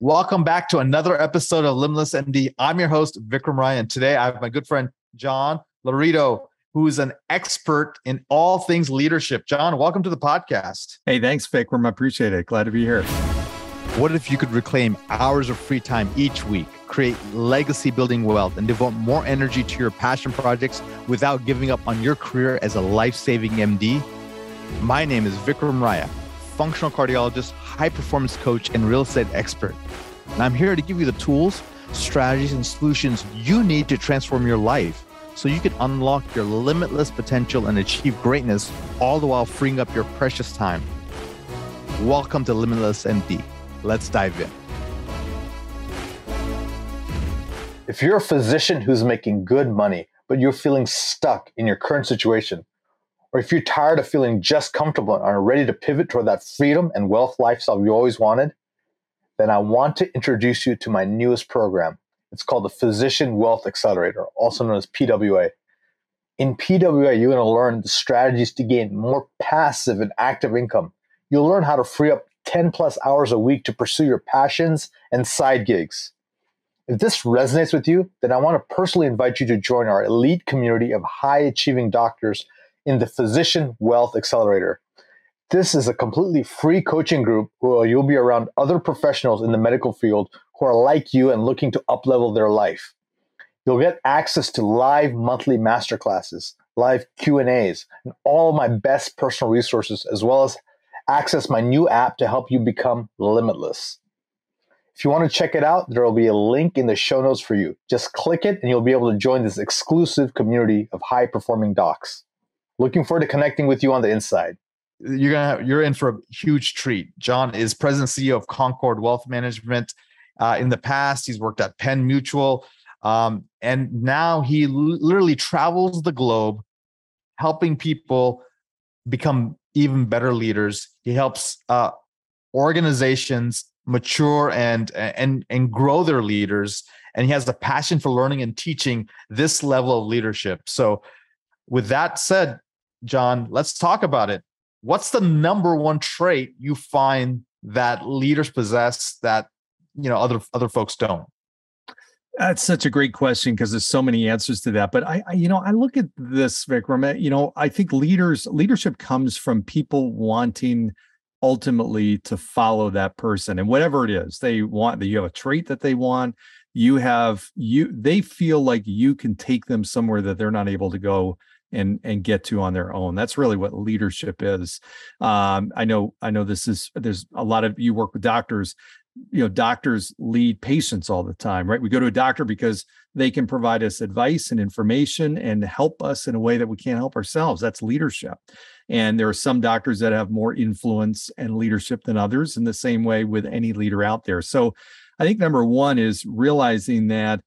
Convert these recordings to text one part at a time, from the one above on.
Welcome back to another episode of Limitless MD. I'm your host, Vikram Raya. today I have my good friend, John Laurito, who is an expert in all things leadership. John, welcome to the podcast. Hey, thanks, Vikram. I appreciate it. Glad to be here. What if you could reclaim hours of free time each week, create legacy building wealth, and devote more energy to your passion projects without giving up on your career as a life saving MD? My name is Vikram Raya, functional cardiologist, high performance coach, and real estate expert. And I'm here to give you the tools, strategies, and solutions you need to transform your life so you can unlock your limitless potential and achieve greatness, all the while freeing up your precious time. Welcome to Limitless MD. Let's dive in. If you're a physician who's making good money, but you're feeling stuck in your current situation, or if you're tired of feeling just comfortable and are ready to pivot toward that freedom and wealth lifestyle you always wanted, then I want to introduce you to my newest program. It's called the Physician Wealth Accelerator, also known as PWA. In PWA, you're going to learn the strategies to gain more passive and active income. You'll learn how to free up 10 plus hours a week to pursue your passions and side gigs. If this resonates with you, then I want to personally invite you to join our elite community of high achieving doctors in the Physician Wealth Accelerator. This is a completely free coaching group where you'll be around other professionals in the medical field who are like you and looking to uplevel their life. You'll get access to live monthly masterclasses, live Q&As, and all my best personal resources as well as access my new app to help you become limitless. If you want to check it out, there will be a link in the show notes for you. Just click it and you'll be able to join this exclusive community of high performing docs. Looking forward to connecting with you on the inside you're gonna have, you're in for a huge treat. John is president CEO of Concord Wealth Management. Uh, in the past, he's worked at Penn Mutual, um, and now he l- literally travels the globe, helping people become even better leaders. He helps uh, organizations mature and and and grow their leaders, and he has a passion for learning and teaching this level of leadership. So, with that said, John, let's talk about it what's the number one trait you find that leaders possess that you know other other folks don't that's such a great question because there's so many answers to that. But I, I, you know, I look at this, Vikram. Eh, you know, I think leaders leadership comes from people wanting ultimately to follow that person and whatever it is they want. That you have a trait that they want. You have you. They feel like you can take them somewhere that they're not able to go and and get to on their own. That's really what leadership is. Um, i know i know this is there's a lot of you work with doctors you know doctors lead patients all the time right? We go to a doctor because they can provide us advice and information and help us in a way that we can't help ourselves. That's leadership. And there are some doctors that have more influence and leadership than others in the same way with any leader out there. So i think number one is realizing that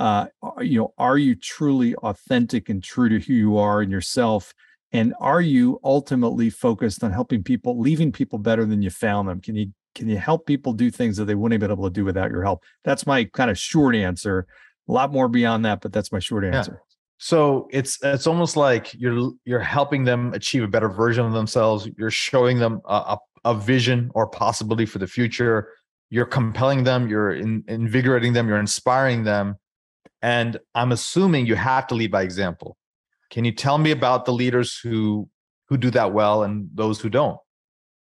uh, you know, are you truly authentic and true to who you are and yourself? And are you ultimately focused on helping people, leaving people better than you found them? Can you can you help people do things that they wouldn't have been able to do without your help? That's my kind of short answer. A lot more beyond that, but that's my short answer. Yeah. So it's it's almost like you're you're helping them achieve a better version of themselves. You're showing them a, a, a vision or possibility for the future. You're compelling them. You're in, invigorating them. You're inspiring them and I'm assuming you have to lead by example. Can you tell me about the leaders who who do that well and those who don't?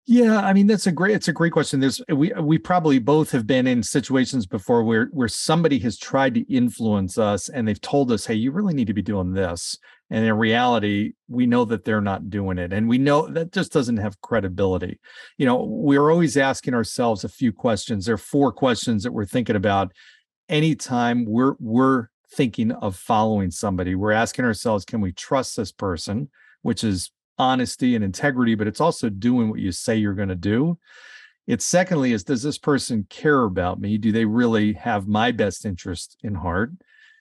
Yeah, I mean that's a great it's a great question. There's we we probably both have been in situations before where where somebody has tried to influence us and they've told us, "Hey, you really need to be doing this." And in reality, we know that they're not doing it. And we know that just doesn't have credibility. You know, we're always asking ourselves a few questions. There are four questions that we're thinking about anytime we're we're thinking of following somebody, we're asking ourselves, can we trust this person? Which is honesty and integrity, but it's also doing what you say you're going to do. It's secondly, is does this person care about me? Do they really have my best interest in heart?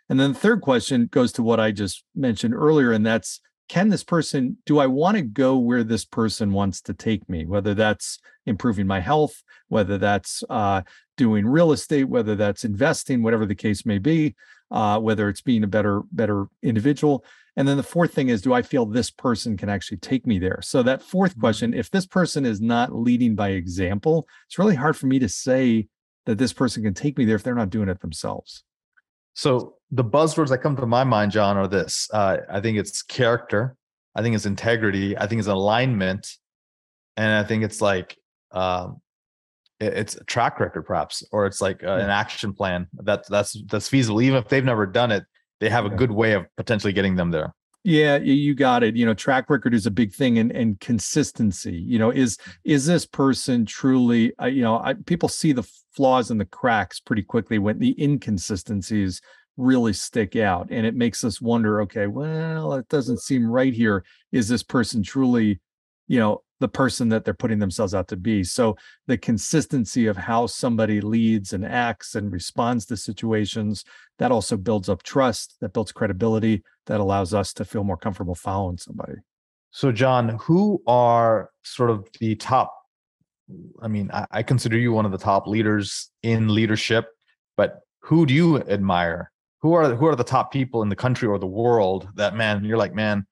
And then the third question goes to what I just mentioned earlier, and that's can this person, do I want to go where this person wants to take me? Whether that's improving my health, whether that's uh, doing real estate, whether that's investing, whatever the case may be, uh, whether it's being a better better individual. And then the fourth thing is, do I feel this person can actually take me there? So that fourth mm-hmm. question, if this person is not leading by example, it's really hard for me to say that this person can take me there if they're not doing it themselves. So the buzzwords that come to my mind, John, are this. Uh, I think it's character. I think it's integrity. I think it's alignment, and I think it's like um, it, it's a track record, perhaps, or it's like uh, an action plan that that's that's feasible. Even if they've never done it, they have a good way of potentially getting them there. Yeah, you got it. You know, track record is a big thing, and and consistency. You know, is is this person truly? Uh, you know, I, people see the flaws and the cracks pretty quickly when the inconsistencies really stick out, and it makes us wonder. Okay, well, it doesn't seem right here. Is this person truly, you know, the person that they're putting themselves out to be. So the consistency of how somebody leads and acts and responds to situations that also builds up trust, that builds credibility, that allows us to feel more comfortable following somebody. So, John, who are sort of the top? I mean, I, I consider you one of the top leaders in leadership, but who do you admire? Who are who are the top people in the country or the world that man? You're like, man,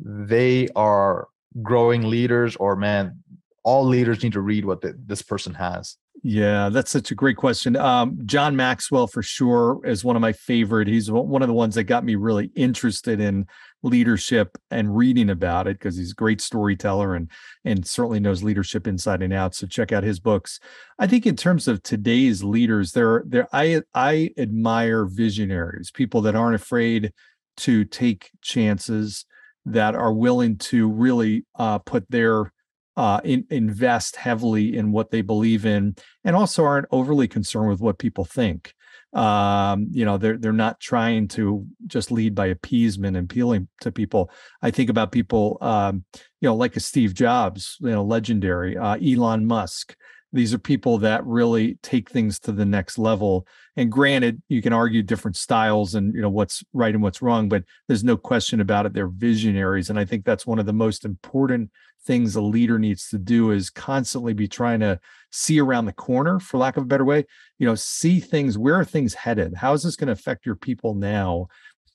they are growing leaders or man all leaders need to read what the, this person has yeah that's such a great question um, john maxwell for sure is one of my favorite he's one of the ones that got me really interested in leadership and reading about it because he's a great storyteller and and certainly knows leadership inside and out so check out his books i think in terms of today's leaders there there i i admire visionaries people that aren't afraid to take chances that are willing to really uh, put their uh, in, invest heavily in what they believe in, and also aren't overly concerned with what people think. Um, you know, they're they're not trying to just lead by appeasement and appealing to people. I think about people, um, you know, like a Steve Jobs, you know, legendary, uh, Elon Musk. These are people that really take things to the next level. And granted, you can argue different styles and you know what's right and what's wrong, but there's no question about it. They're visionaries, and I think that's one of the most important things a leader needs to do is constantly be trying to see around the corner, for lack of a better way. You know, see things. Where are things headed? How is this going to affect your people now?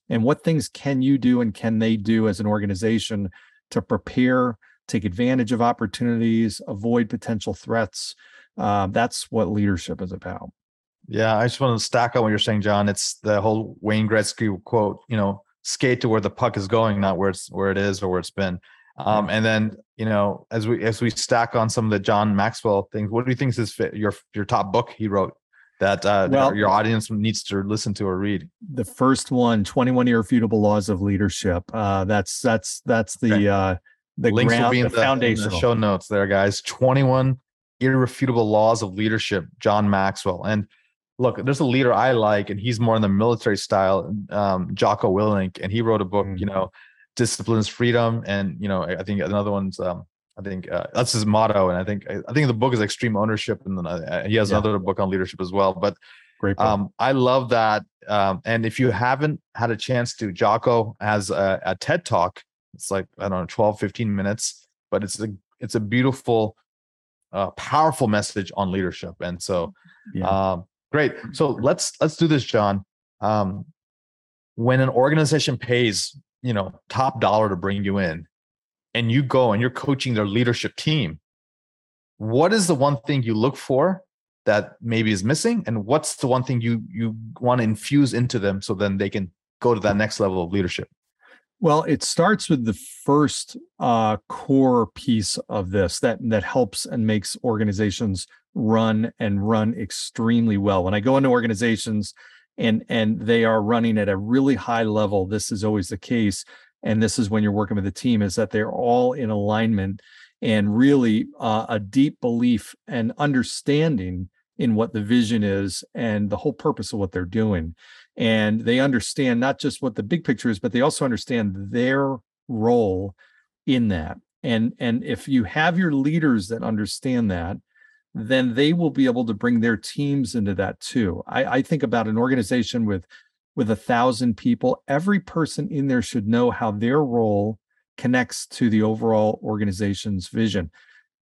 And what things can you do and can they do as an organization to prepare take advantage of opportunities, avoid potential threats. Uh, that's what leadership is about. Yeah, I just want to stack on what you're saying, John. It's the whole Wayne Gretzky quote, you know, skate to where the puck is going, not where it's where it is or where it's been. Um, and then, you know, as we as we stack on some of the John Maxwell things, what do you think is fit, your your top book he wrote that uh, well, your audience needs to listen to or read? The first one, 21 irrefutable laws of leadership. Uh, that's that's that's the okay. uh, the links ground, will be in the, foundation. the show notes there, guys. 21 irrefutable laws of leadership, John Maxwell. And look, there's a leader I like, and he's more in the military style, um, Jocko Willink, and he wrote a book, mm-hmm. you know, Discipline's Freedom. And, you know, I think another one's, um, I think uh, that's his motto. And I think, I think the book is Extreme Ownership. And then uh, he has yeah. another book on leadership as well. But Great um, I love that. Um, and if you haven't had a chance to, Jocko has a, a TED talk it's like I don't know, 12, 15 minutes, but it's a it's a beautiful, uh, powerful message on leadership. And so, yeah. um, great. So let's let's do this, John. Um, when an organization pays, you know, top dollar to bring you in, and you go and you're coaching their leadership team, what is the one thing you look for that maybe is missing, and what's the one thing you you want to infuse into them so then they can go to that next level of leadership? Well, it starts with the first uh, core piece of this that that helps and makes organizations run and run extremely well. When I go into organizations and and they are running at a really high level, this is always the case. And this is when you're working with a team is that they're all in alignment and really uh, a deep belief and understanding in what the vision is and the whole purpose of what they're doing and they understand not just what the big picture is but they also understand their role in that and and if you have your leaders that understand that then they will be able to bring their teams into that too i, I think about an organization with with a thousand people every person in there should know how their role connects to the overall organization's vision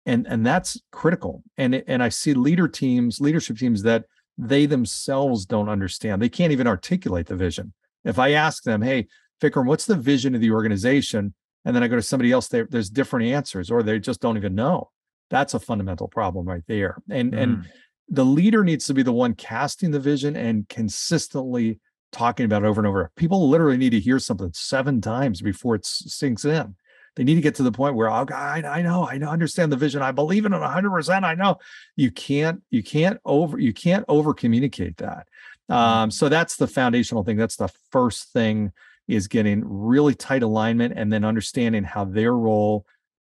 and and that's critical and and i see leader teams leadership teams that they themselves don't understand. They can't even articulate the vision. If I ask them, hey, Vikram, what's the vision of the organization? And then I go to somebody else, there's different answers, or they just don't even know. That's a fundamental problem right there. And mm. and the leader needs to be the one casting the vision and consistently talking about it over and over. People literally need to hear something seven times before it sinks in. They need to get to the point where, oh I, I know, I know, understand the vision. I believe in it 100. percent I know. You can't, you can't over, you can't over communicate that. Mm-hmm. Um, so that's the foundational thing. That's the first thing is getting really tight alignment and then understanding how their role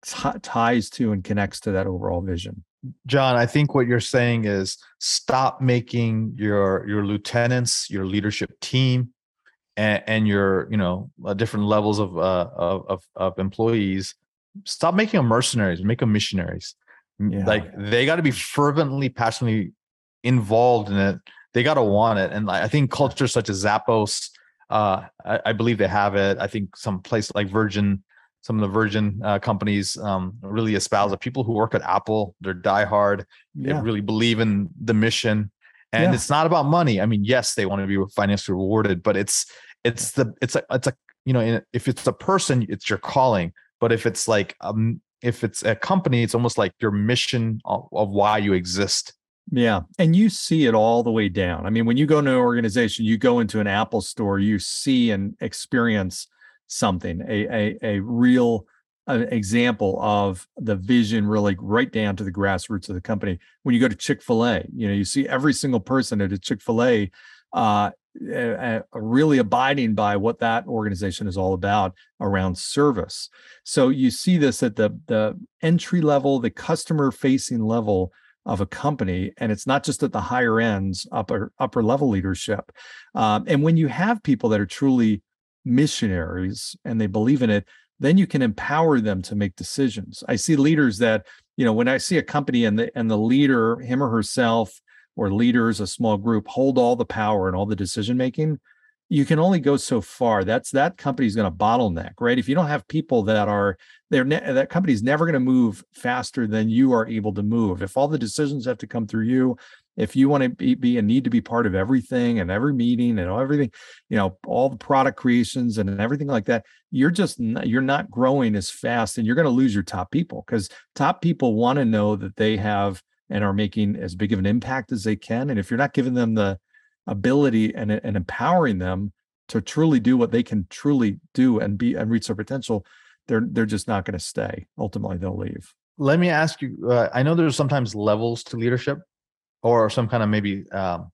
t- ties to and connects to that overall vision. John, I think what you're saying is stop making your your lieutenants, your leadership team, and, and your you know uh, different levels of, uh, of of employees. Stop making them mercenaries. Make them missionaries. Yeah. Like they got to be fervently, passionately involved in it. They got to want it. And I think cultures such as Zappos, uh, I, I, believe they have it. I think some place like Virgin some of the Virgin uh, companies um, really espouse it. People who work at Apple, they're diehard. Yeah. They really believe in the mission, and yeah. it's not about money. I mean, yes, they want to be financially rewarded, but it's it's the it's a it's a you know if it's a person, it's your calling. But if it's like um if it's a company, it's almost like your mission of, of why you exist. Yeah. And you see it all the way down. I mean, when you go into an organization, you go into an Apple store, you see and experience something, a a, a real uh, example of the vision really right down to the grassroots of the company. When you go to Chick Fil A, you know you see every single person at a Chick Fil A uh, uh, really abiding by what that organization is all about around service. So you see this at the the entry level, the customer facing level of a company, and it's not just at the higher ends, upper upper level leadership. Um, and when you have people that are truly missionaries and they believe in it, then you can empower them to make decisions. I see leaders that, you know, when I see a company and the and the leader, him or herself, or leaders, a small group, hold all the power and all the decision making, you can only go so far. That's that company's going to bottleneck, right? If you don't have people that are there, ne- that company's never going to move faster than you are able to move. If all the decisions have to come through you, if you want to be, be and need to be part of everything and every meeting and everything you know all the product creations and everything like that you're just not, you're not growing as fast and you're going to lose your top people because top people want to know that they have and are making as big of an impact as they can. And if you're not giving them the ability and, and empowering them to truly do what they can truly do and be and reach their potential they're they're just not going to stay. Ultimately they'll leave. Let me ask you uh, i know there's sometimes levels to leadership or some kind of maybe um,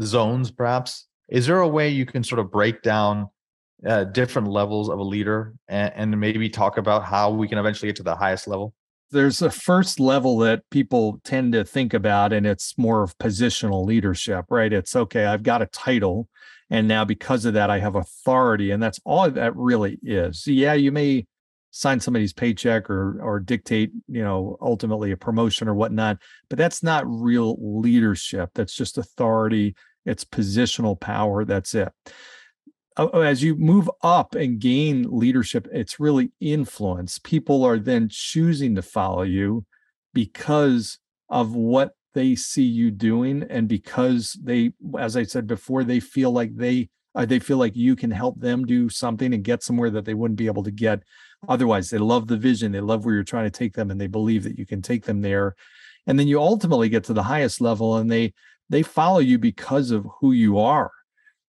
zones perhaps? Is there a way you can sort of break down uh, different levels of a leader and, and maybe talk about how we can eventually get to the highest level? There's a first level that people tend to think about and it's more of positional leadership right? It's okay i've got a title and now because of that i have authority and that's all that really is. Yeah you may sign somebody's paycheck or or dictate you know ultimately a promotion or whatnot but that's not real leadership that's just authority it's positional power that's it. As you move up and gain leadership it's really influence. People are then choosing to follow you because of what they see you doing and because they as i said before they feel like they uh, they feel like you can help them do something and get somewhere that they wouldn't be able to get otherwise they love the vision they love where you're trying to take them and they believe that you can take them there. And then you ultimately get to the highest level and they they follow you because of who you are.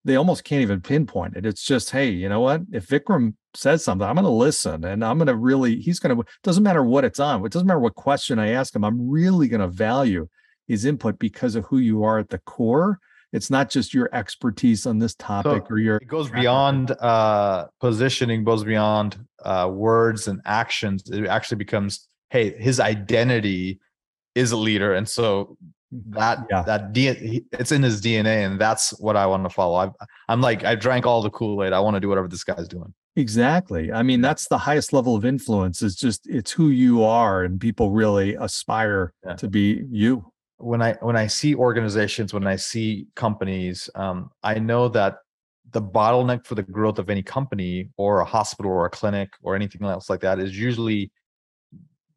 They almost can't even pinpoint it. It's just hey you know what? If vikram says something i'm going to listen and i'm going to really he's going to doesn't matter what it's on it doesn't matter what question i ask him i'm really going to value his input because of who you are at the core it's not just your expertise on this topic so or your it goes beyond uh positioning goes beyond uh words and actions. It actually becomes hey his identity is a leader. And so that yeah. that D, it's in his dna and that's what i want to follow. I i'm like i drank all the kool-aid. I want to do whatever this guy's doing. Exactly. I mean that's the highest level of influence It's just it's who you are and people really aspire yeah. to be you when I when I see organizations, when I see companies, um, I know that the bottleneck for the growth of any company or a hospital or a clinic or anything else like that is usually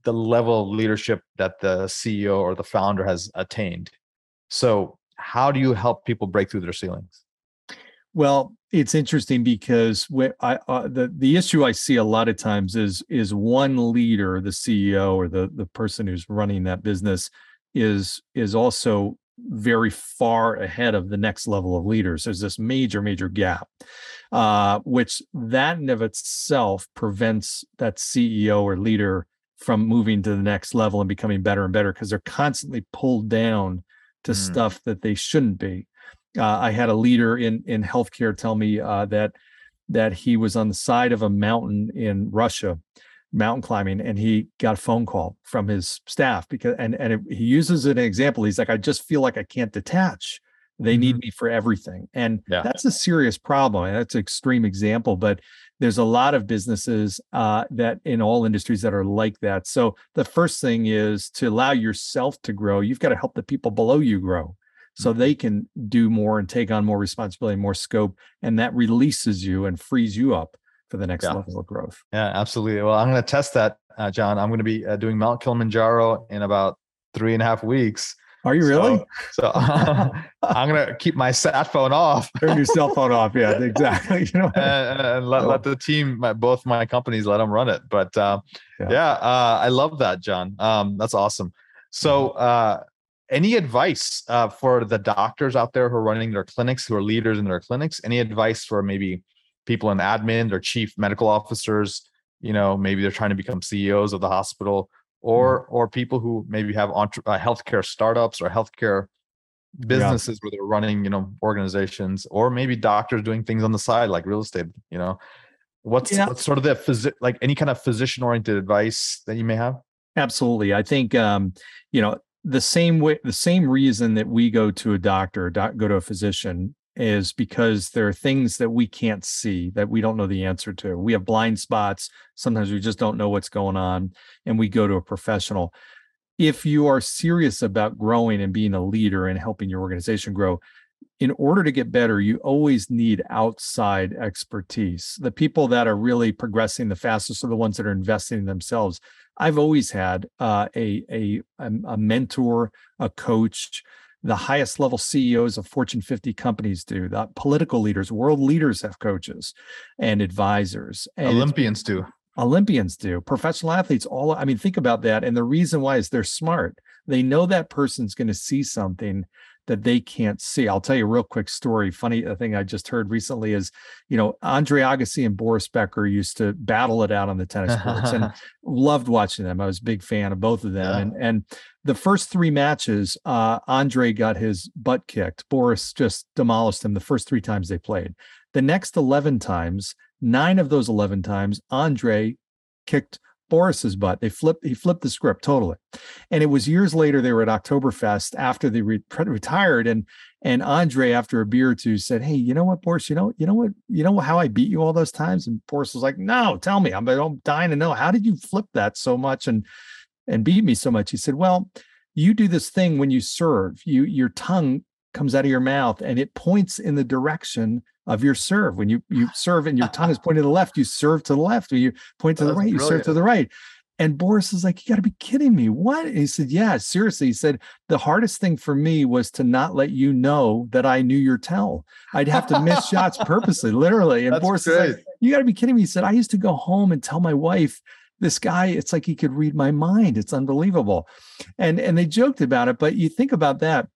the level of leadership that the CEO or the founder has attained. So, how do you help people break through their ceilings? Well, it's interesting because I, uh, the the issue I see a lot of times is is one leader, the CEO or the the person who's running that business, is is also very far ahead of the next level of leaders. There's this major, major gap, uh, which that in of itself prevents that CEO or leader from moving to the next level and becoming better and better because they're constantly pulled down to mm. stuff that they shouldn't be. Uh, I had a leader in in healthcare tell me uh, that that he was on the side of a mountain in Russia, mountain climbing, and he got a phone call from his staff because and and it, he uses an example. He's like, I just feel like I can't detach. They mm-hmm. need me for everything, and yeah. that's a serious problem. And that's an extreme example, but there's a lot of businesses uh, that in all industries that are like that. So the first thing is to allow yourself to grow. You've got to help the people below you grow so mm-hmm. they can do more and take on more responsibility, more scope, and that releases you and frees you up for the next yeah. level of growth. Yeah, absolutely. Well, I'm going to test that, uh, John. I'm going to be uh, doing Mount Kilimanjaro in about three and a half weeks. Are you really? So, so I'm gonna keep my sat phone off. Turn your cell phone off. Yeah, exactly. You know, and, and let, let the team, my, both my companies, let them run it. But uh, yeah, yeah uh, I love that, John. Um, that's awesome. So, mm-hmm. uh, any advice uh, for the doctors out there who are running their clinics, who are leaders in their clinics? Any advice for maybe people in admin or chief medical officers? You know, maybe they're trying to become CEOs of the hospital, or mm-hmm. or people who maybe have entre- uh, healthcare startups or healthcare businesses yeah. where they're running, you know, organizations, or maybe doctors doing things on the side like real estate. You know, what's, yeah. what's sort of the phys- like any kind of physician oriented advice that you may have? Absolutely. I think um, you know, the same way the same reason that we go to a doctor doc, go to a physician is because there are things that we can't see that we don't know the answer to we have blind spots sometimes we just don't know what's going on and we go to a professional if you are serious about growing and being a leader and helping your organization grow in order to get better, you always need outside expertise. The people that are really progressing the fastest are the ones that are investing in themselves. I've always had uh, a, a a mentor, a coach. The highest level CEOs of Fortune 50 companies do. The political leaders, world leaders have coaches and advisors. And Olympians do. Olympians do. Professional athletes, all I mean, think about that. And the reason why is they're smart. They know that person's going to see something that they can't see. I'll tell you a real quick story. Funny thing I just heard recently is, you know, Andre Agassi and Boris Becker used to battle it out on the tennis courts and loved watching them. I was a big fan of both of them. Yeah. And and the first three matches, uh, Andre got his butt kicked. Boris just demolished him the first three times they played. The next 11 times, nine of those 11 times, Andre kicked Boris's butt. They flipped he flipped the script totally. And it was years later they were at Oktoberfest after they re- retired and and Andre after a beer or two said, "Hey, you know what, Boris? You know, you know what? You know how I beat you all those times?" And Boris was like, "No, tell me. I'm, I'm dying to know. How did you flip that so much and and beat me so much?" He said, "Well, you do this thing when you serve. You your tongue comes out of your mouth and it points in the direction of your serve. When you you serve and your tongue is pointing to the left, you serve to the left. When you point to the right, you serve to the right. And Boris is like, You got to be kidding me. What? And he said, Yeah, seriously. He said, The hardest thing for me was to not let you know that I knew your tell. I'd have to miss shots purposely, literally. And That's Boris great. is like, You got to be kidding me. He said, I used to go home and tell my wife, this guy, it's like he could read my mind. It's unbelievable. And and they joked about it, but you think about that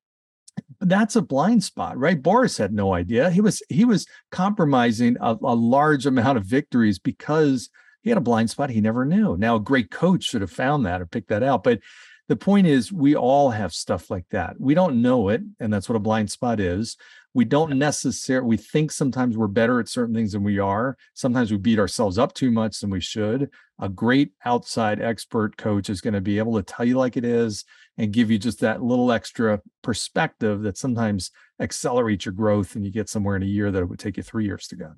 that's a blind spot right? Boris had no idea. He was he was compromising a, a, large amount of victories because he had a blind spot he never knew. Now a great coach should have found that or picked that out but the point is we all have stuff like that. We don't know it and that's what a blind spot is we don't necessarily we think sometimes we're better at certain things than we are. Sometimes we beat ourselves up too much than we should. A great outside expert coach is going to be able to tell you like it is and give you just that little extra perspective that sometimes accelerates your growth and you get somewhere in a year that it would take you three years to go.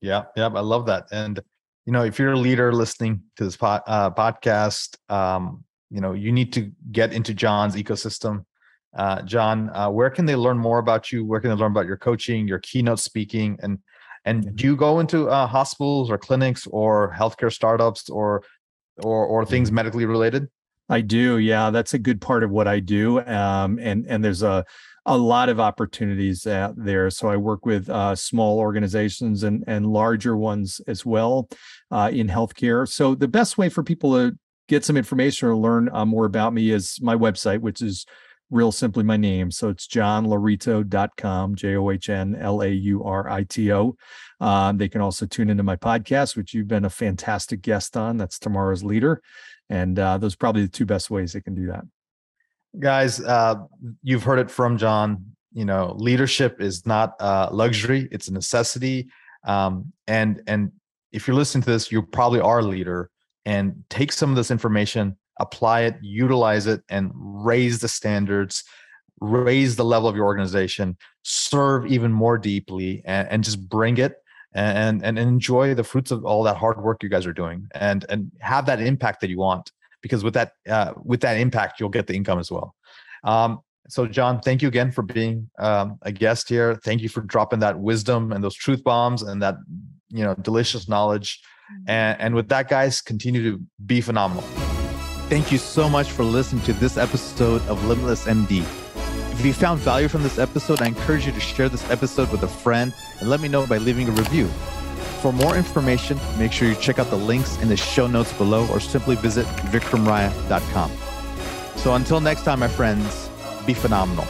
Yeah yeah i love that. And you know if you're a leader listening to this pod, uh, podcast um, you know you need to get into john's ecosystem uh, John, uh, where can they learn more about you? Where can they learn about your coaching, your keynote speaking, and and do you go into uh, hospitals or clinics or healthcare startups or or or things medically related? I do. Yeah, that's a good part of what I do. Um, and and there's a a lot of opportunities out there. So I work with uh, small organizations and and larger ones as well uh, in healthcare. So the best way for people to get some information or learn uh, more about me is my website, which is real simply my name. So it's johnlaurito.com, J O H N L A U R I T O. Um, they can also tune into my podcast, which you've been a fantastic guest on. That's Tomorrow's Leader. And uh, those are probably the two best ways they can do that. Guys, uh, you've heard it from John. You know, leadership is not a luxury; it's a necessity. Um, and and if you're listening to this, you probably are a leader. And take some of this information, apply it, utilize it, and raise the standards, raise the level of your organization, serve even more deeply, and, and just bring it and, and enjoy the fruits of all that hard work you guys are doing, and and have that impact that you want. Because with that uh, with that impact, you'll get the income as well. Um, so, John, thank you again for being um, a guest here. Thank you for dropping that wisdom and those truth bombs and that you know delicious knowledge. And, and with that, guys, continue to be phenomenal. Thank you so much for listening to this episode of Limitless MD. If you found value from this episode, I encourage you to share this episode with a friend and let me know by leaving a review. For more information, make sure you check out the links in the show notes below or simply visit vikramraya.com. So until next time, my friends, be phenomenal.